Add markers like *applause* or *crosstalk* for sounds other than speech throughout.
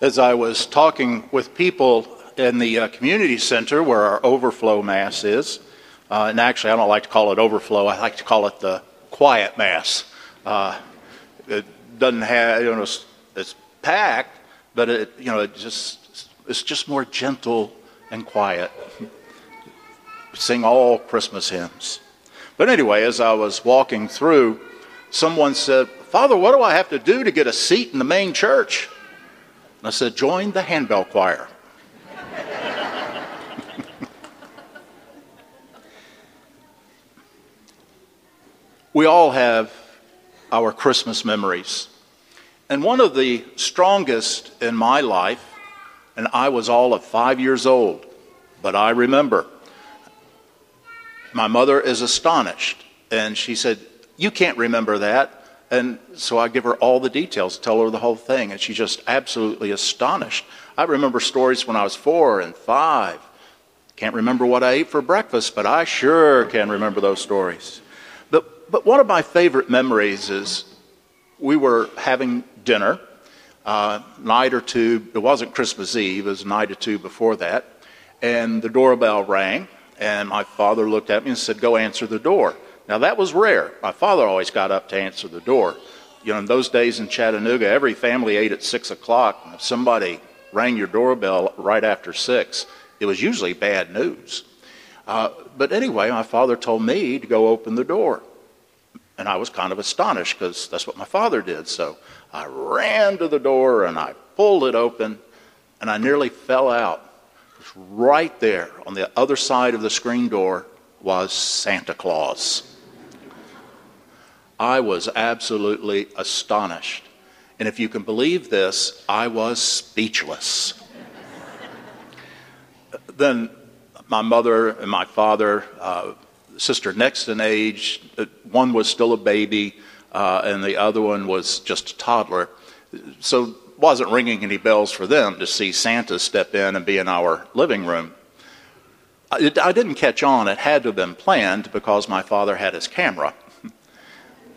as I was talking with people in the uh, community center where our overflow mass is, uh, and actually I don't like to call it overflow, I like to call it the quiet mass. Uh, it doesn't have, you know, it's, it's packed, but it, you know, it just, it's just more gentle and quiet. Sing all Christmas hymns. But anyway, as I was walking through, someone said, Father, what do I have to do to get a seat in the main church? And I said, Join the handbell choir. we all have our Christmas memories. And one of the strongest in my life, and I was all of five years old, but I remember. My mother is astonished, and she said, You can't remember that. And so I give her all the details, tell her the whole thing, and she's just absolutely astonished. I remember stories when I was four and five. Can't remember what I ate for breakfast, but I sure can remember those stories. But, but one of my favorite memories is we were having dinner, uh, night or two, it wasn't Christmas Eve, it was night or two before that, and the doorbell rang, and my father looked at me and said, Go answer the door. Now, that was rare. My father always got up to answer the door. You know, in those days in Chattanooga, every family ate at 6 o'clock. If somebody rang your doorbell right after 6, it was usually bad news. Uh, but anyway, my father told me to go open the door. And I was kind of astonished because that's what my father did. So I ran to the door and I pulled it open and I nearly fell out. Right there on the other side of the screen door was Santa Claus. I was absolutely astonished. And if you can believe this, I was speechless. then my mother and my father, uh, sister next in age, uh, one was still a baby, uh, and the other one was just a toddler. So wasn't ringing any bells for them to see Santa step in and be in our living room. I, I didn't catch on. It had to have been planned because my father had his camera.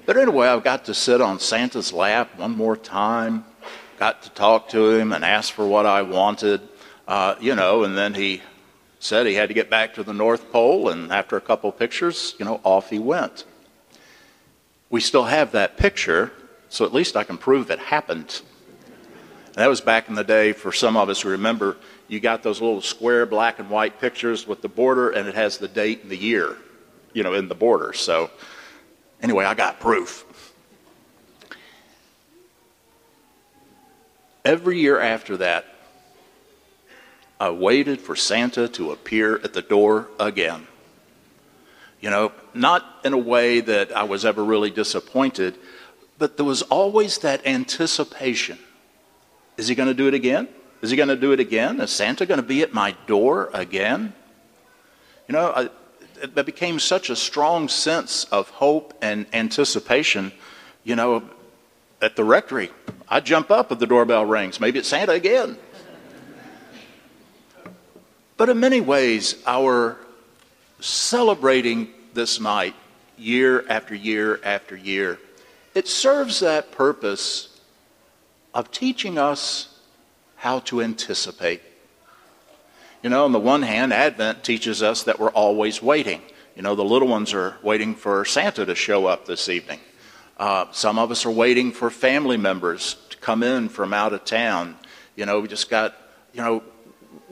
But anyway, I've got to sit on Santa's lap one more time, got to talk to him and ask for what I wanted, uh, you know, and then he said he had to get back to the North Pole, and after a couple pictures, you know, off he went. We still have that picture, so at least I can prove it happened. And that was back in the day, for some of us who remember, you got those little square black and white pictures with the border, and it has the date and the year, you know, in the border. So Anyway, I got proof. Every year after that, I waited for Santa to appear at the door again. You know, not in a way that I was ever really disappointed, but there was always that anticipation. Is he going to do it again? Is he going to do it again? Is Santa going to be at my door again? You know, I, it became such a strong sense of hope and anticipation. You know, at the rectory, I jump up if the doorbell rings. Maybe it's Santa again. But in many ways, our celebrating this night, year after year after year, it serves that purpose of teaching us how to anticipate. You know, on the one hand, Advent teaches us that we're always waiting. You know, the little ones are waiting for Santa to show up this evening. Uh, some of us are waiting for family members to come in from out of town. You know, we just got, you know,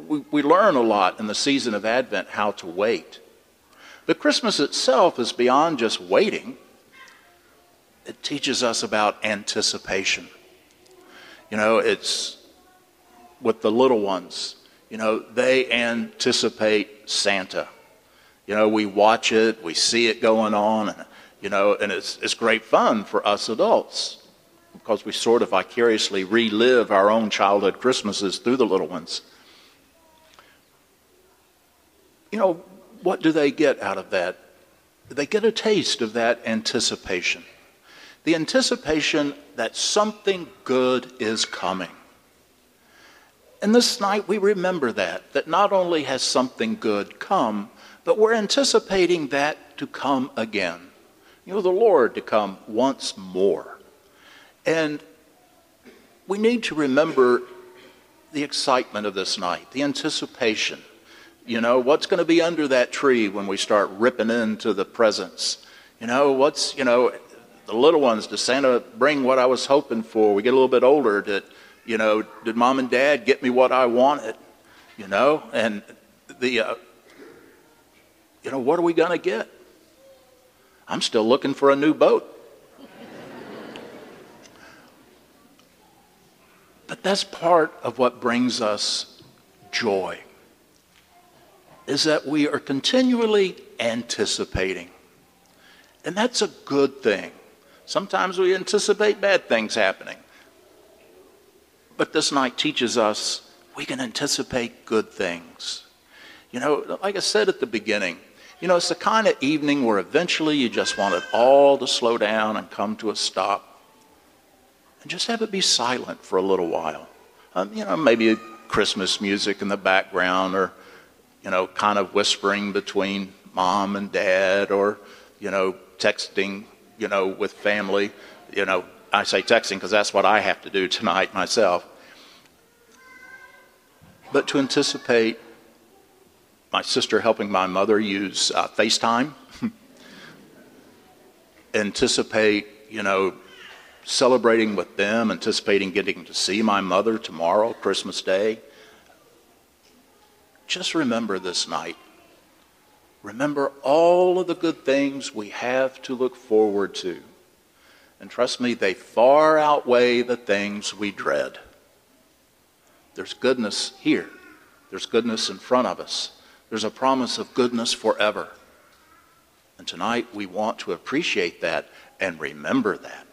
we, we learn a lot in the season of Advent how to wait. But Christmas itself is beyond just waiting, it teaches us about anticipation. You know, it's with the little ones you know, they anticipate Santa. You know, we watch it, we see it going on, and, you know, and it's, it's great fun for us adults because we sort of vicariously relive our own childhood Christmases through the little ones. You know, what do they get out of that? They get a taste of that anticipation. The anticipation that something good is coming. And this night we remember that, that not only has something good come, but we're anticipating that to come again. You know, the Lord to come once more. And we need to remember the excitement of this night, the anticipation. You know, what's going to be under that tree when we start ripping into the presents? You know, what's, you know, the little ones, does Santa bring what I was hoping for? We get a little bit older. Did, you know, did mom and dad get me what I wanted? You know, and the, uh, you know, what are we going to get? I'm still looking for a new boat. but that's part of what brings us joy is that we are continually anticipating. And that's a good thing. Sometimes we anticipate bad things happening. But this night teaches us we can anticipate good things. You know, like I said at the beginning, you know, it's the kind of evening where eventually you just want it all to slow down and come to a stop. And just have it be silent for a little while. Um, you know, maybe Christmas music in the background or you know, kind of whispering between mom and dad or, you know, texting, you know, with family. You know, I say texting because that's what I have to do tonight myself. But to anticipate my sister helping my mother use uh, FaceTime, *laughs* anticipate, you know, celebrating with them, anticipating getting to see my mother tomorrow, Christmas Day just remember this night. Remember all of the good things we have to look forward to. And trust me, they far outweigh the things we dread. There's goodness here, there's goodness in front of us, there's a promise of goodness forever. And tonight we want to appreciate that and remember that.